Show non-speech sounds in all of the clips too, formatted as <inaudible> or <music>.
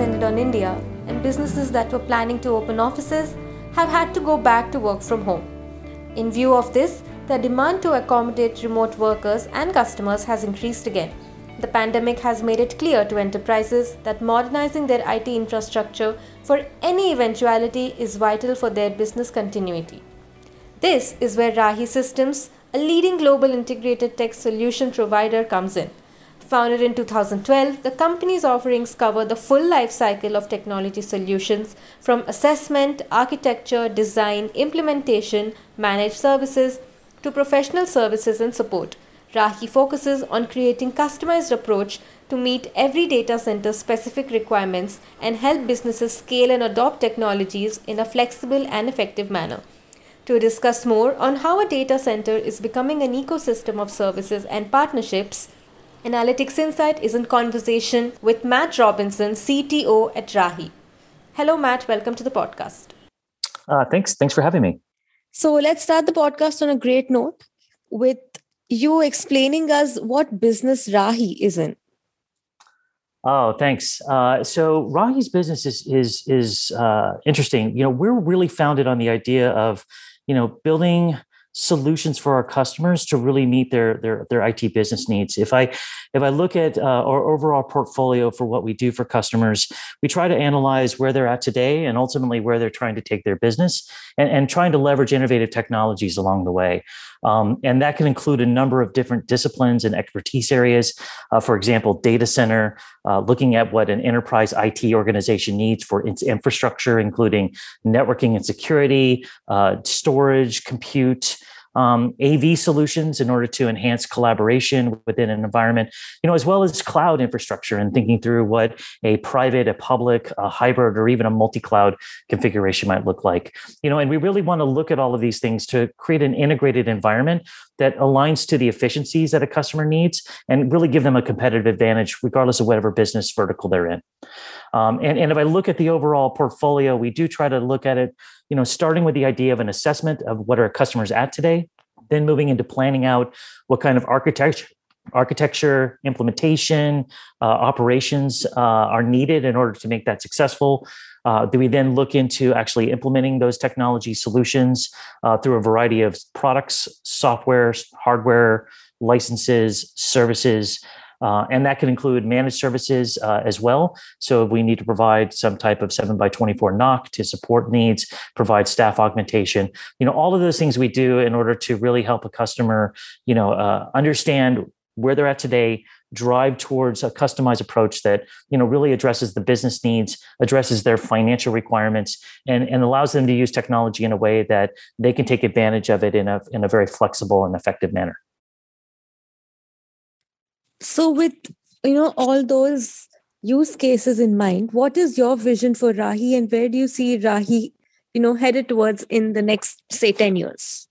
on India, and businesses that were planning to open offices have had to go back to work from home. In view of this, the demand to accommodate remote workers and customers has increased again. The pandemic has made it clear to enterprises that modernizing their IT infrastructure for any eventuality is vital for their business continuity. This is where Rahi Systems, a leading global integrated tech solution provider, comes in. Founded in 2012, the company's offerings cover the full life cycle of technology solutions from assessment, architecture, design, implementation, managed services to professional services and support. Rahi focuses on creating customized approach to meet every data center specific requirements and help businesses scale and adopt technologies in a flexible and effective manner. To discuss more on how a data center is becoming an ecosystem of services and partnerships, Analytics Insight is in conversation with Matt Robinson, CTO at Rahi. Hello, Matt. Welcome to the podcast. Uh, thanks. Thanks for having me. So let's start the podcast on a great note with you explaining us what business Rahi is in. Oh, thanks. Uh, so Rahi's business is is is uh, interesting. You know, we're really founded on the idea of you know building solutions for our customers to really meet their their their IT business needs. If I if I look at uh, our overall portfolio for what we do for customers, we try to analyze where they're at today and ultimately where they're trying to take their business and, and trying to leverage innovative technologies along the way. Um, and that can include a number of different disciplines and expertise areas. Uh, for example, data center, uh, looking at what an enterprise IT organization needs for its infrastructure, including networking and security, uh, storage, compute, um, AV solutions in order to enhance collaboration within an environment, you know, as well as cloud infrastructure and thinking through what a private, a public, a hybrid, or even a multi-cloud configuration might look like. You know, and we really want to look at all of these things to create an integrated environment that aligns to the efficiencies that a customer needs and really give them a competitive advantage regardless of whatever business vertical they're in. Um, and, and if I look at the overall portfolio, we do try to look at it, you know, starting with the idea of an assessment of what our customers at today, then moving into planning out what kind of architecture architecture implementation uh, operations uh, are needed in order to make that successful. Uh, do we then look into actually implementing those technology solutions uh, through a variety of products software hardware licenses services uh, and that can include managed services uh, as well. So we need to provide some type of 7 by 24 NOC to support needs, provide staff augmentation, you know, all of those things we do in order to really help a customer, you know, uh, understand where they're at today, drive towards a customized approach that you know really addresses the business needs addresses their financial requirements and, and allows them to use technology in a way that they can take advantage of it in a, in a very flexible and effective manner so with you know all those use cases in mind what is your vision for rahi and where do you see rahi you know headed towards in the next say 10 years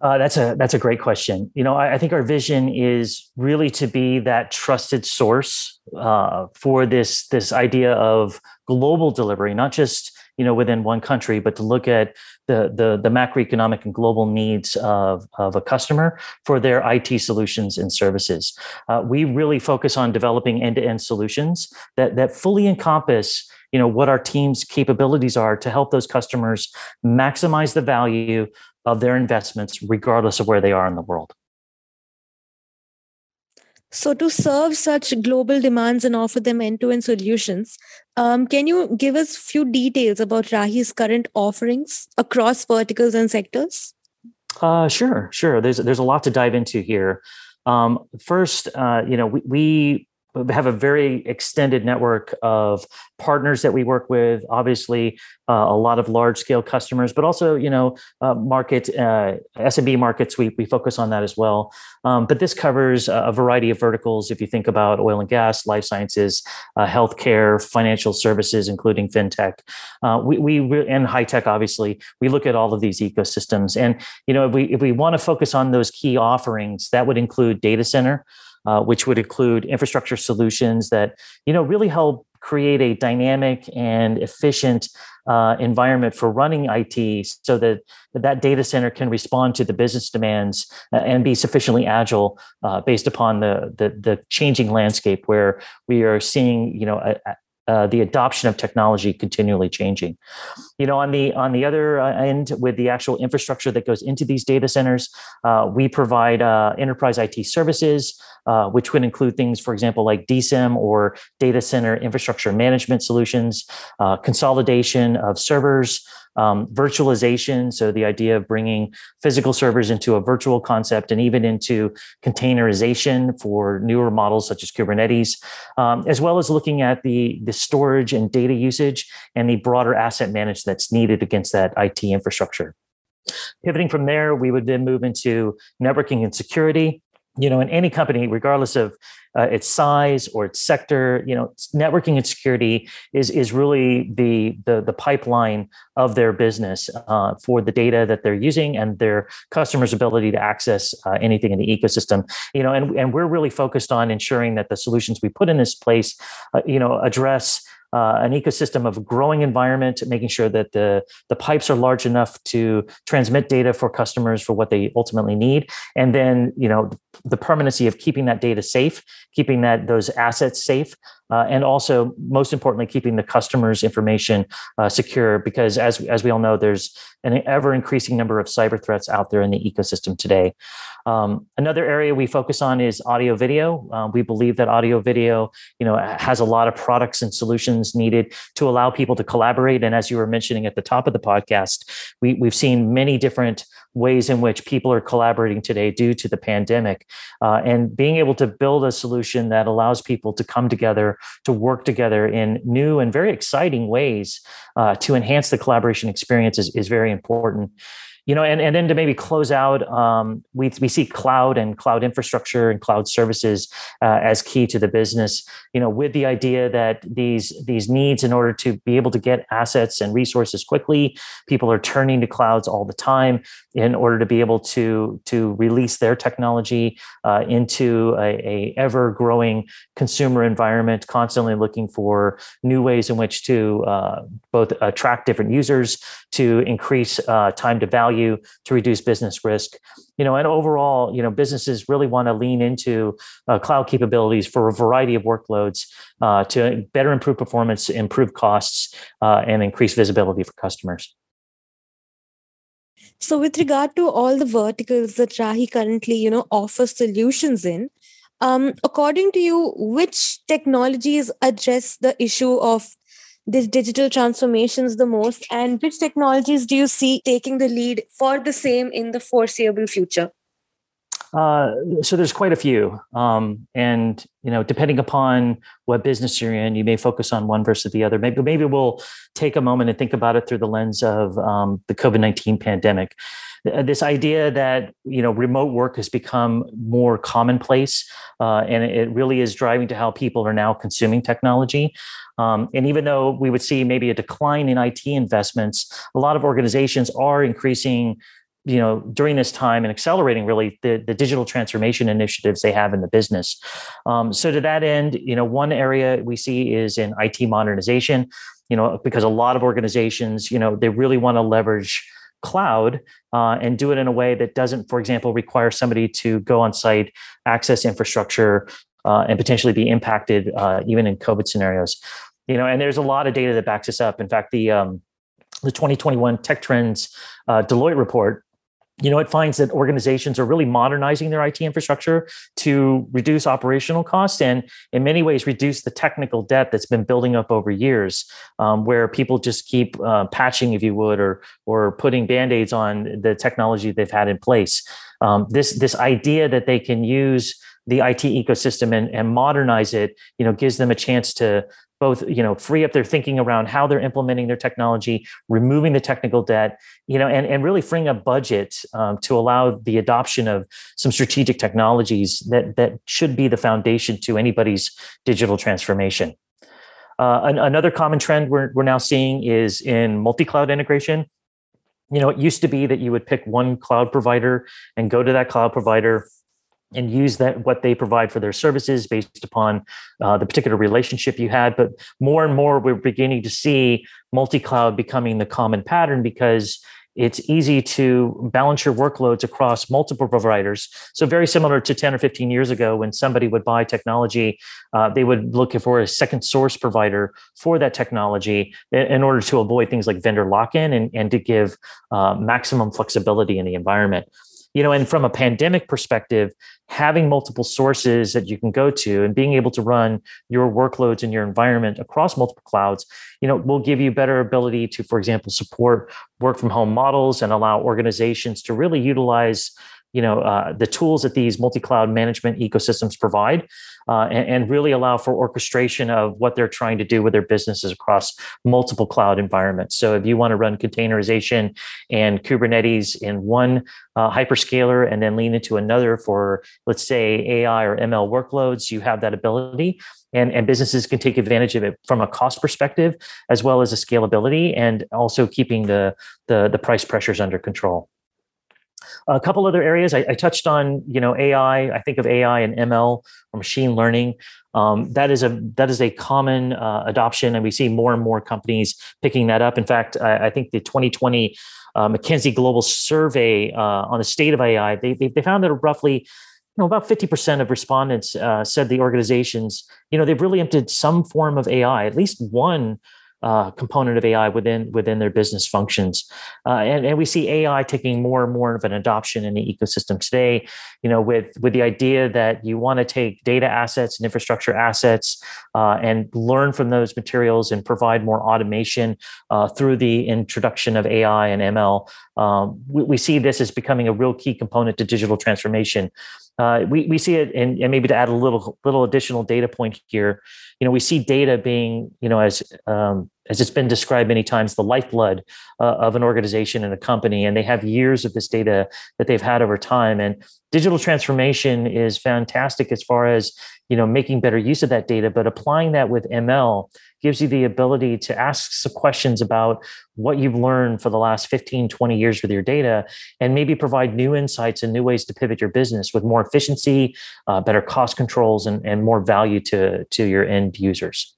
uh, that's a that's a great question. You know, I, I, think our vision is really to be that trusted source uh, for this this idea of global delivery, not just you know within one country, but to look at the the, the macroeconomic and global needs of, of a customer for their IT solutions and services. Uh, we really focus on developing end to end solutions that that fully encompass you know what our team's capabilities are to help those customers maximize the value of their investments regardless of where they are in the world so, to serve such global demands and offer them end to end solutions, um, can you give us a few details about Rahi's current offerings across verticals and sectors? Uh, sure, sure. There's there's a lot to dive into here. Um, first, uh, you know, we, we have a very extended network of partners that we work with obviously uh, a lot of large scale customers but also you know uh, market uh, smb markets we, we focus on that as well. Um, but this covers a variety of verticals. If you think about oil and gas life sciences uh, healthcare financial services including fintech. Uh, we, we and high tech obviously. We look at all of these ecosystems. And you know if we if we want to focus on those key offerings that would include data center uh, which would include infrastructure solutions that you know really help create a dynamic and efficient uh, environment for running IT so that that data center can respond to the business demands uh, and be sufficiently agile uh, based upon the, the, the changing landscape where we are seeing you know a, uh, the adoption of technology continually changing. You know, on the on the other uh, end, with the actual infrastructure that goes into these data centers, uh, we provide uh, enterprise IT services, uh, which would include things, for example, like DCIM or data center infrastructure management solutions, consolidation of servers um, virtualization. So the idea of bringing physical servers into a virtual concept and even into containerization for newer models such as Kubernetes, um, as well as looking at the, the storage and data usage and the broader asset management that's needed against that IT infrastructure. Pivoting from there, we would then move into networking and security you know, in any company, regardless of uh, its size or its sector, you know, networking and security is is really the the, the pipeline of their business uh, for the data that they're using and their customers' ability to access uh, anything in the ecosystem. You know, and and we're really focused on ensuring that the solutions we put in this place, uh, you know, address uh, an ecosystem of growing environment, making sure that the, the pipes are large enough to transmit data for customers for what they ultimately need. And then, you know, the permanency of keeping that data safe, keeping that those assets safe, uh, and also most importantly, keeping the customer's information uh, secure. Because as, as we all know, there's an ever increasing number of cyber threats out there in the ecosystem today. Um, another area we focus on is audio video. Uh, we believe that audio video, you know, has a lot of products and solutions needed to allow people to collaborate. And as you were mentioning at the top of the podcast, we, we've seen many different ways in which people are collaborating today due to the pandemic. Uh, and being able to build a solution that allows people to come together, to work together in new and very exciting ways uh, to enhance the collaboration experience is, is very important you know, and, and then to maybe close out, um, we, we see cloud and cloud infrastructure and cloud services uh, as key to the business, you know, with the idea that these, these needs in order to be able to get assets and resources quickly, people are turning to clouds all the time in order to be able to, to release their technology uh, into a, a ever growing consumer environment, constantly looking for new ways in which to uh, both attract different users, to increase uh, time to value value to reduce business risk. You know and overall you know businesses really want to lean into uh, cloud capabilities for a variety of workloads uh, to better improve performance improve costs uh, and increase visibility for customers. So with regard to all the verticals that rahi currently you know offers solutions in um, according to you which technologies address the issue of these digital transformations the most? And which technologies do you see taking the lead for the same in the foreseeable future? Uh, so there's quite a few. Um, and you know depending upon what business you're in you may focus on one versus the other. Maybe maybe we'll take a moment and think about it through the lens of um, the covid-19 pandemic. Uh, this idea that you know remote work has become more commonplace uh, and it really is driving to how people are now consuming technology um, and even though we would see maybe a decline in IT investments, a lot of organizations are increasing you know during this time and accelerating really the, the digital transformation initiatives they have in the business. Um, so to that end you know one area we see is in it modernization. You know because a lot of organizations you know they really want to leverage cloud uh, and do it in a way that doesn't for example require somebody to go on site access infrastructure uh, and potentially be impacted uh, even in covid scenarios you know, and there's a lot of data that backs this up. In fact, the um, the 2021 Tech Trends uh, Deloitte report you know, it finds that organizations are really modernizing their IT infrastructure to reduce operational costs and, in many ways, reduce the technical debt that's been building up over years, um, where people just keep uh, patching, if you would, or or putting band aids on the technology they've had in place. Um, this this idea that they can use the IT ecosystem and, and modernize it, you know, gives them a chance to both you know free up their thinking around how they're implementing their technology removing the technical debt you know and, and really freeing up budget um, to allow the adoption of some strategic technologies that that should be the foundation to anybody's digital transformation. Uh, an, another common trend we're, we're now seeing is in multi-cloud integration. You know it used to be that you would pick one cloud provider and go to that cloud provider and use that what they provide for their services based upon uh, the particular relationship you had but more and more we're beginning to see multi-cloud becoming the common pattern because it's easy to balance your workloads across multiple providers. So, very similar to 10 or 15 years ago, when somebody would buy technology, uh, they would look for a second source provider for that technology in order to avoid things like vendor lock in and, and to give uh, maximum flexibility in the environment you know and from a pandemic perspective having multiple sources that you can go to and being able to run your workloads in your environment across multiple clouds you know will give you better ability to for example support work from home models and allow organizations to really utilize you know uh, the tools that these multi-cloud management ecosystems provide uh, and, and, really allow for orchestration of what they're trying to do with their businesses across multiple cloud environments. So if you want to run containerization and kubernetes in one uh, hyperscaler and then lean into another for let's say ai or ml workloads you have that ability. And, and businesses can take advantage of it from a cost perspective as well as a scalability and also keeping the, the, the price pressures under control a couple other areas I, I, touched on, you know, AI. I think of AI and ML or machine learning. Um, that is a that is a common uh, adoption, and we see more and more companies picking that up. In fact, I, I think the 2020 uh, McKinsey Global Survey uh, on the state of AI they, they, they found that roughly you know, about 50% of respondents uh, said the organizations, you know, they've really implemented some form of AI, at least one uh, component of AI within within their business functions, uh, and and we see AI taking more and more of an adoption in the ecosystem today. You know, with with the idea that you want to take data assets and infrastructure assets uh, and learn from those materials and provide more automation uh, through the introduction of AI and ML. Um, we, we see this as becoming a real key component to digital transformation. Uh, we, we see it, and, and, maybe to add a little little additional data point here, you know, we see data being, you know, as um, as it's been described many times, the lifeblood uh, of an organization and a company, and they have years of this data that they've had over time. And digital transformation is fantastic as far as you know making better use of that data, but applying that with ML gives you the ability to ask some questions about what you've learned for the last 15, 20 years with your data, and maybe provide new insights and new ways to pivot your business with more efficiency, uh, better cost controls, and, and more value to, to your end users.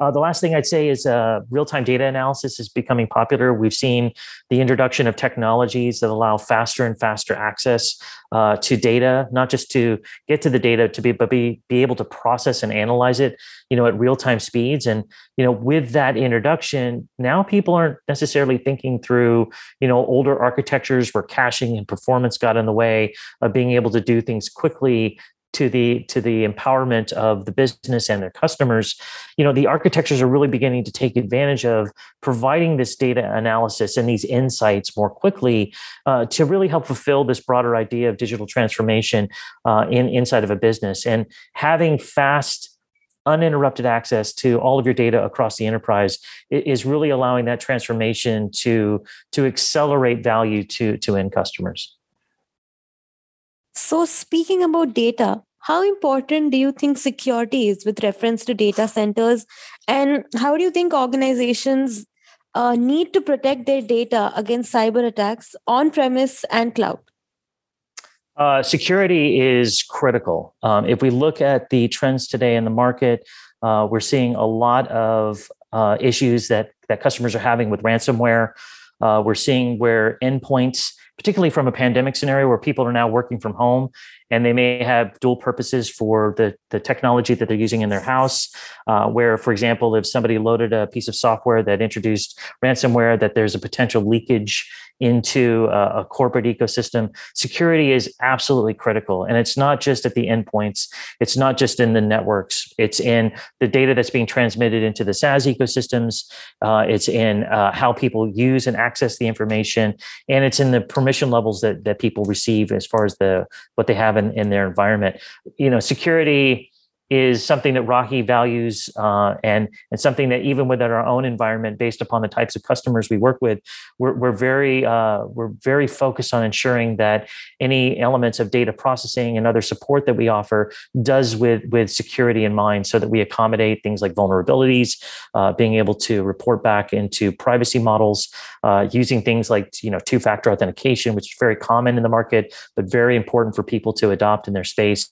Uh, the last thing I'd say is uh, real time data analysis is becoming popular. We've seen the introduction of technologies that allow faster and faster access uh, to data, not just to get to the data, to be but be be able to process and analyze it, you know, at real time speeds. And you know, with that introduction, now people aren't necessarily thinking through, you know, older architectures where caching and performance got in the way of being able to do things quickly to the to the empowerment of the business and their customers you know the architectures are really beginning to take advantage of providing this data analysis and these insights more quickly uh, to really help fulfill this broader idea of digital transformation uh, in inside of a business. And having fast uninterrupted access to all of your data across the enterprise is really allowing that transformation to to accelerate value to to end customers so, speaking about data, how important do you think security is with reference to data centers? And how do you think organizations uh, need to protect their data against cyber attacks on premise and cloud? Uh, security is critical. Um, if we look at the trends today in the market, uh, we're seeing a lot of uh, issues that, that customers are having with ransomware. Uh, we're seeing where endpoints particularly from a pandemic scenario where people are now working from home and they may have dual purposes for the, the technology that they're using in their house. Uh, where, for example, if somebody loaded a piece of software that introduced ransomware, that there's a potential leakage into a, a, corporate ecosystem, security is absolutely critical. And it's not just at the endpoints, it's not just in the networks, it's in the data that's being transmitted into the SaaS ecosystems, uh, it's in uh, how people use and access the information, and it's in the permission levels that, that people receive as far as the what they have in, in their environment. You know, security is something that Rahi values uh, and and something that even within our own environment, based upon the types of customers we work with, we're, we're very uh, we're very focused on ensuring that any elements of data processing and other support that we offer does with with security in mind, so that we accommodate things like vulnerabilities, uh, being able to report back into privacy models, uh, using things like you know two factor authentication, which is very common in the market, but very important for people to adopt in their space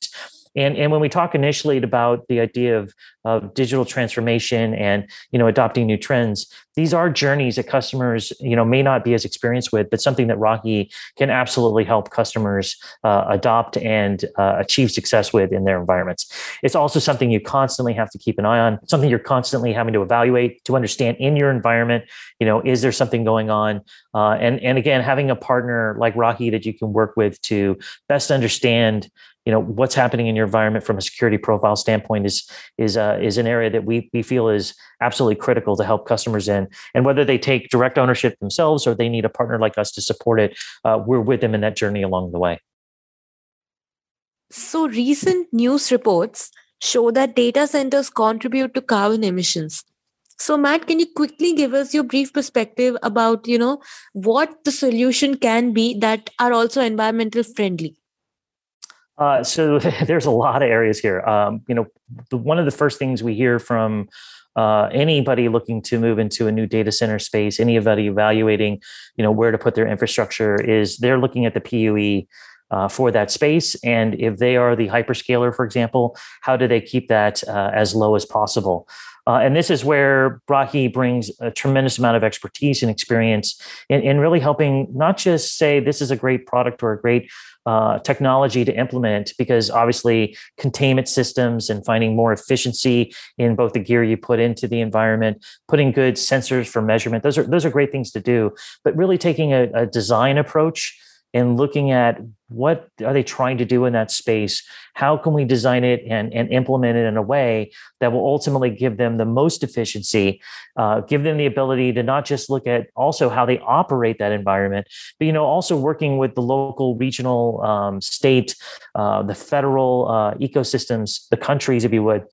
And, and when we talk initially about the idea of, of digital transformation and you know adopting new trends, these are journeys that customers you know may not be as experienced with, but something that Rahi can absolutely help customers uh, adopt and uh, achieve success with in their environments. It's also something you constantly have to keep an eye on, something you're constantly having to evaluate to understand in your environment. You know, is there something going on? Uh, and and again, having a partner like Rahi that you can work with to best understand you know what's happening in your environment from a security profile standpoint is is uh, is an area that we we feel is absolutely critical to help customers in. And whether they take direct ownership themselves or they need a partner like us to support it uh, we're with them in that journey along the way. So recent news reports show that data centers contribute to carbon emissions. So matt can you quickly give us your brief perspective about you know what the solution can be that are also environmental friendly uh, so <laughs> there's a lot of areas here. Um, you know, the, one of the first things we hear from uh, anybody looking to move into a new data center space, anybody evaluating, you know, where to put their infrastructure is they're looking at the PUE uh, for that space. And if they are the hyperscaler, for example, how do they keep that uh, as low as possible? Uh, and this is where Rahi brings a tremendous amount of expertise and experience in, in really helping not just say this is a great product or a great uh, technology to implement because obviously containment systems and finding more efficiency in both the gear you put into the environment, putting good sensors for measurement. Those are those are great things to do, but really taking a, a design approach and looking at what are they trying to do in that space? How can we design it and, and implement it in a way that will ultimately give them the most efficiency uh, give them the ability to not just look at also how they operate that environment but you know also working with the local regional um, state uh, the federal uh, ecosystems the countries if you would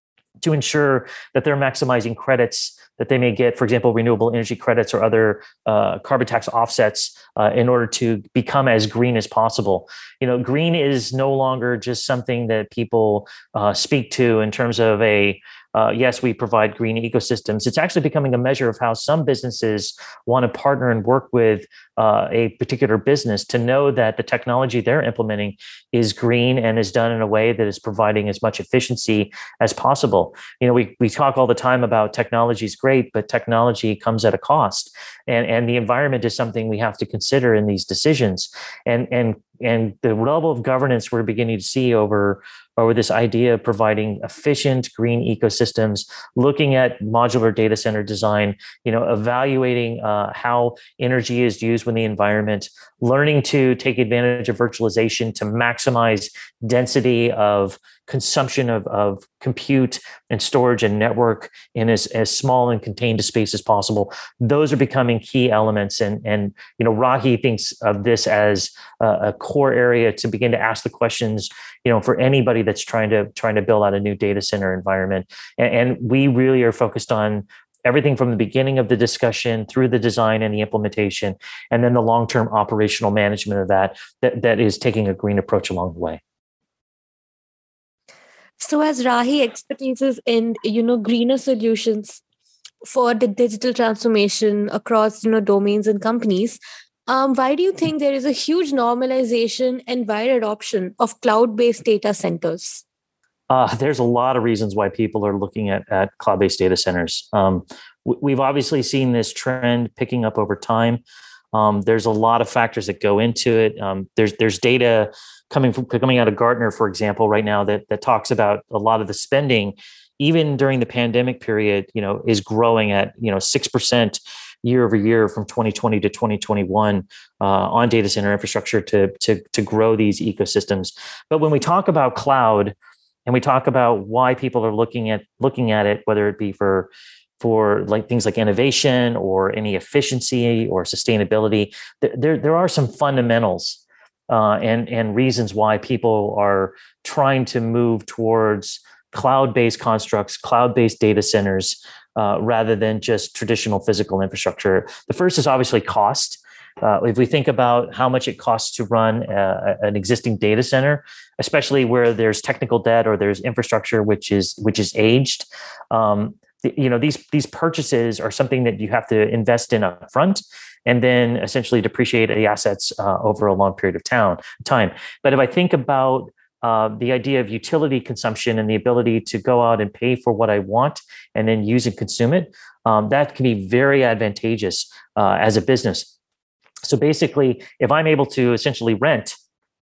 to ensure that they're maximizing credits that they may get, for example, renewable energy credits or other uh, carbon tax offsets uh, in order to become as green as possible. You know, green is no longer just something that people uh, speak to in terms of a uh, yes, we provide green ecosystems. It's actually becoming a measure of how some businesses want to partner and work with uh, a particular business to know that the technology they're implementing is green and is done in a way that is providing as much efficiency as possible. You know, we, we talk all the time about technology is great, but technology comes at a cost. And, and the environment is something we have to consider in these decisions. And, and and the level of governance we're beginning to see over over this idea of providing efficient green ecosystems looking at modular data center design you know evaluating uh, how energy is used within the environment learning to take advantage of virtualization to maximize density of consumption of, of compute and storage and network in as, as small and contained a space as possible. Those are becoming key elements. And, and you know, Rahi thinks of this as a, a core area to begin to ask the questions, you know, for anybody that's trying to trying to build out a new data center environment. And, and we really are focused on everything from the beginning of the discussion through the design and the implementation, and then the long-term operational management of that, that, that is taking a green approach along the way. So as Rahi expertise in you know greener solutions for the digital transformation across you know domains and companies, um, why do you think there is a huge normalization and wide adoption of cloud-based data centers? Uh, there's a lot of reasons why people are looking at, at cloud-based data centers. Um, we've obviously seen this trend picking up over time. Um, there's a lot of factors that go into it. Um, there's there's data coming from coming out of Gartner, for example, right now that that talks about a lot of the spending, even during the pandemic period, you know, is growing at you know six percent year over year from 2020 to 2021 uh, on data center infrastructure to to to grow these ecosystems. But when we talk about cloud, and we talk about why people are looking at looking at it, whether it be for for like things like innovation or any efficiency or sustainability, there there are some fundamentals uh, and and reasons why people are trying to move towards cloud-based constructs, cloud-based data centers, uh, rather than just traditional physical infrastructure. The first is obviously cost. Uh, if we think about how much it costs to run a, an existing data center, especially where there's technical debt or there's infrastructure which is which is aged, um, you know these these purchases are something that you have to invest in upfront and then essentially depreciate the assets uh, over a long period of town, time. But if I think about uh, the idea of utility consumption and the ability to go out and pay for what I want and then use and consume it, um, that can be very advantageous uh, as a business. So basically, if I'm able to essentially rent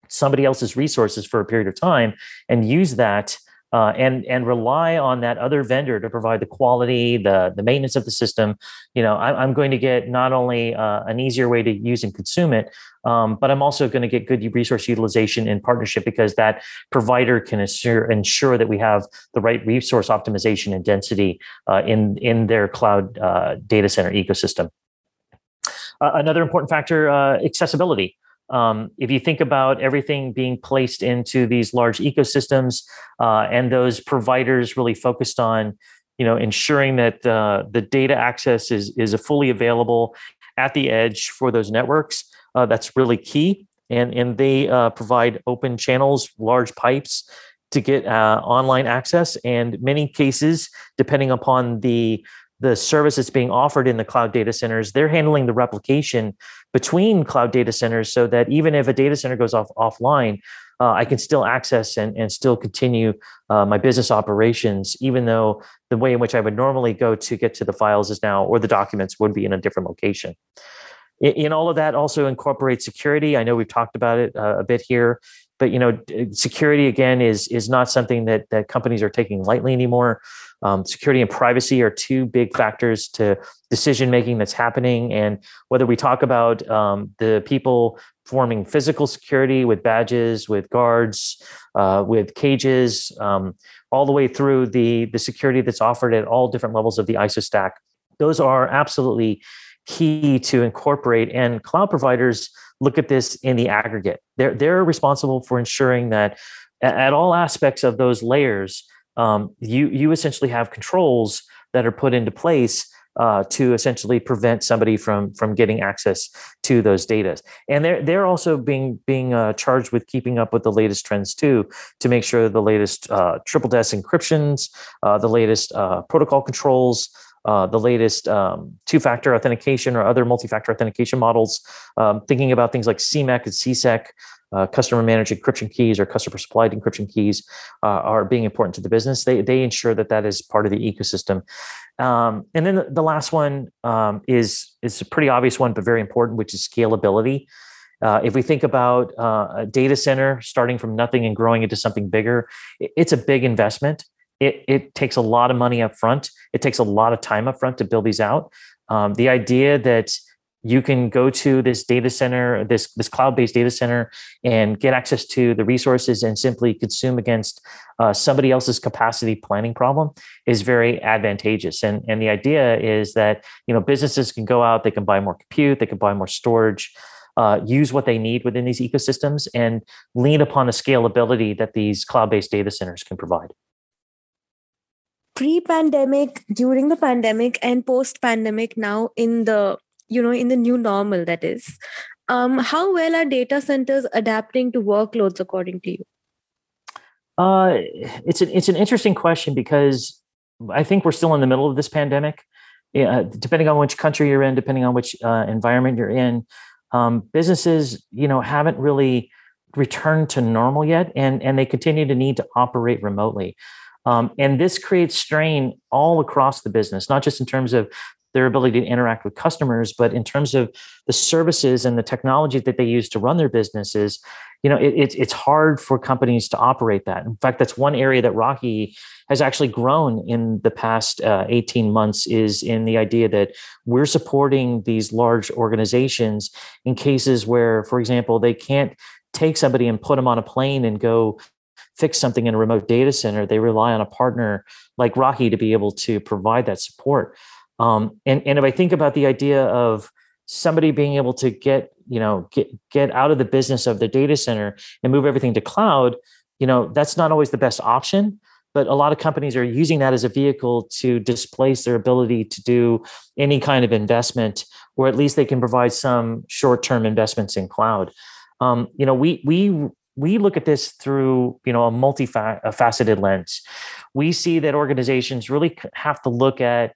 somebody else's resources for a period of time and use that uh, and and rely on that other vendor to provide the quality, the the maintenance of the system. You know, I, am going to get not only uh, an easier way to use and consume it, um, but I'm also going to get good resource utilization in partnership because that provider can assure, ensure that we have the right resource optimization and density uh, in in their cloud uh, data center ecosystem. Uh, another important factor: uh, accessibility. Um, if you think about everything being placed into these large ecosystems uh, and those providers really focused on you know ensuring that uh, the data access is is fully available at the edge for those networks uh, that's really key. And and they uh, provide open channels large pipes to get uh, online access. And many cases depending upon the the service that's being offered in the cloud data centers, they're handling the replication between cloud data centers so that even if a data center goes off offline, uh, I can still access and, and still continue uh, my business operations, even though the way in which I would normally go to get to the files is now, or the documents would be in a different location. In, in all of that, also incorporates security. I know we've talked about it uh, a bit here, but you know, security again is is not something that that companies are taking lightly anymore. Um, security and privacy are two big factors to decision making that's happening. And whether we talk about um, the people forming physical security with badges, with guards, uh, with cages, um, all the way through the, the security that's offered at all different levels of the ISO stack, those are absolutely key to incorporate. And cloud providers look at this in the aggregate. They're, they're responsible for ensuring that at all aspects of those layers, um, you you essentially have controls that are put into place uh, to essentially prevent somebody from from getting access to those data. And they're they're also being being uh, charged with keeping up with the latest trends too, to make sure the latest uh, triple DES encryptions, uh, the latest uh, protocol controls. Uh, the latest um, two-factor authentication or other multi-factor authentication models, um, thinking about things like CMEK and CSEK, uh, customer managed encryption keys or customer supplied encryption keys uh, are being important to the business. They, they ensure that that is part of the ecosystem. Um, and then the, last one um, is, is a pretty obvious one, but very important, which is scalability. Uh, if we think about uh, a data center starting from nothing and growing into something bigger, it's a big investment. It, it takes a lot of money up front. It takes a lot of time up front to build these out. Um, the idea that you can go to this data center, this this cloud-based data center, and get access to the resources and simply consume against uh, somebody else's capacity planning problem is very advantageous. And and the idea is that you know businesses can go out, they can buy more compute, they can buy more storage. Uh, use what they need within these ecosystems and lean upon the scalability that these cloud-based data centers can provide pre-pandemic during the pandemic and post-pandemic now in the you know in the new normal that is um, how well are data centers adapting to workloads according to you uh, it's an it's an interesting question because I think we're still in the middle of this pandemic. Yeah, depending on which country you're in, depending on which uh, environment you're in, um, businesses you know haven't really returned to normal yet, and and they continue to need to operate remotely. Um, and this creates strain all across the business, not just in terms of their ability to interact with customers. But in terms of the services and the technology that they use to run their businesses you know it, it's it's hard for companies to operate that. In fact that's one area that Rahi has actually grown in the past uh, 18 months is in the idea that we're supporting these large organizations in cases where for example they can't take somebody and put them on a plane and go fix something in a remote data center. They rely on a partner like Rahi to be able to provide that support um, and, and if I think about the idea of somebody being able to get, you know, get, get out of the business of the data center and move everything to cloud, you know, that's not always the best option. But a lot of companies are using that as a vehicle to displace their ability to do any kind of investment, or at least they can provide some short-term investments in cloud. Um, you know, we we we look at this through you know a multifaceted lens. We see that organizations really have to look at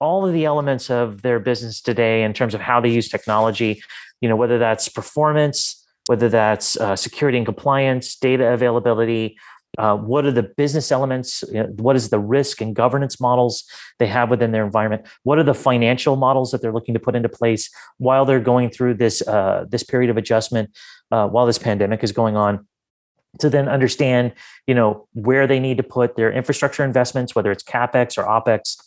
all of the elements of their business today in terms of how they use technology you know whether that's performance whether that's uh, security and compliance, data availability, uh, what are the business elements? You know, what is the risk and governance models they have within their environment? What are the financial models that they're looking to put into place while they're going through this uh, this period of adjustment uh, while this pandemic is going on? To then understand, you know, where they need to put their infrastructure investments, whether it's capex or opex,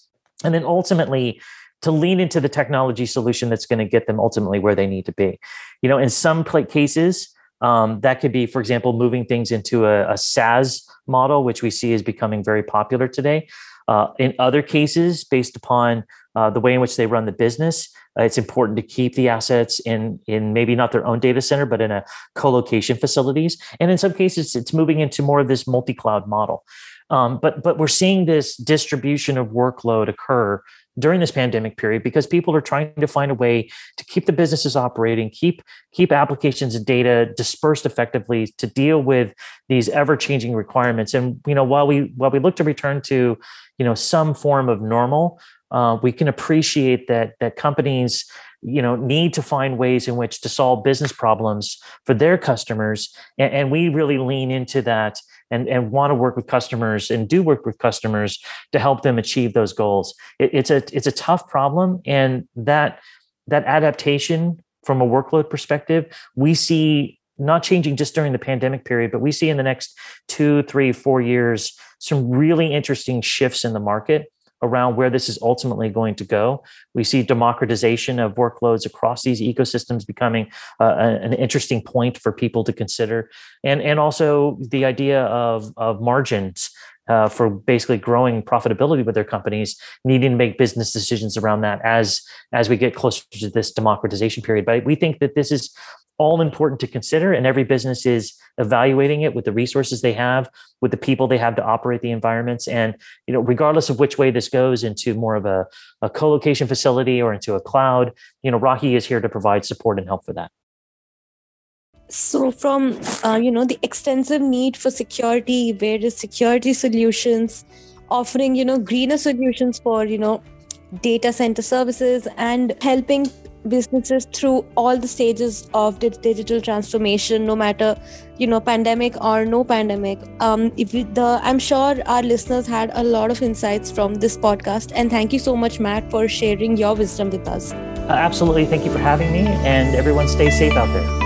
and then ultimately to lean into the technology solution that's going to get them ultimately where they need to be. You know, in some cases, um, that could be, for example, moving things into a, a, SaaS model, which we see is becoming very popular today. Uh, in other cases, based upon uh, the way in which they run the business, uh, it's important to keep the assets in in maybe not their own data center, but in a co-location facilities. And in some cases, it's moving into more of this multi-cloud model. Um, but but we're seeing this distribution of workload occur during this pandemic period because people are trying to find a way to keep the businesses operating, keep keep applications and data dispersed effectively to deal with these ever-changing requirements. And you know, while we while we look to return to you know some form of normal, uh, we can appreciate that that companies you know need to find ways in which to solve business problems for their customers and, and we really lean into that and, and want to work with customers and do work with customers to help them achieve those goals. It, it's a it's a tough problem, and that that adaptation from a workload perspective, we see not changing just during the pandemic period, but we see in the next two, three, four years some really interesting shifts in the market around where this is ultimately going to go. We see democratization of workloads across these ecosystems becoming uh, an interesting point for people to consider, and and also the idea of of margins. Uh, for basically growing profitability with their companies, needing to make business decisions around that as as we get closer to this democratization period. But we think that this is all important to consider and every business is evaluating it with the resources they have with the people they have to operate the environments. And you know regardless of which way this goes into more of a, a co-location facility or into a cloud you know rahi is here to provide support and help for that. So from uh, you know the extensive need for security various security solutions offering you know greener solutions for you know data center services and helping businesses through all the stages of digital transformation no matter you know pandemic or no pandemic. Um if we, the i'm sure our listeners had a lot of insights from this podcast and thank you so much matt for sharing your wisdom with us. Uh, absolutely. Thank you for having me and everyone stay safe out there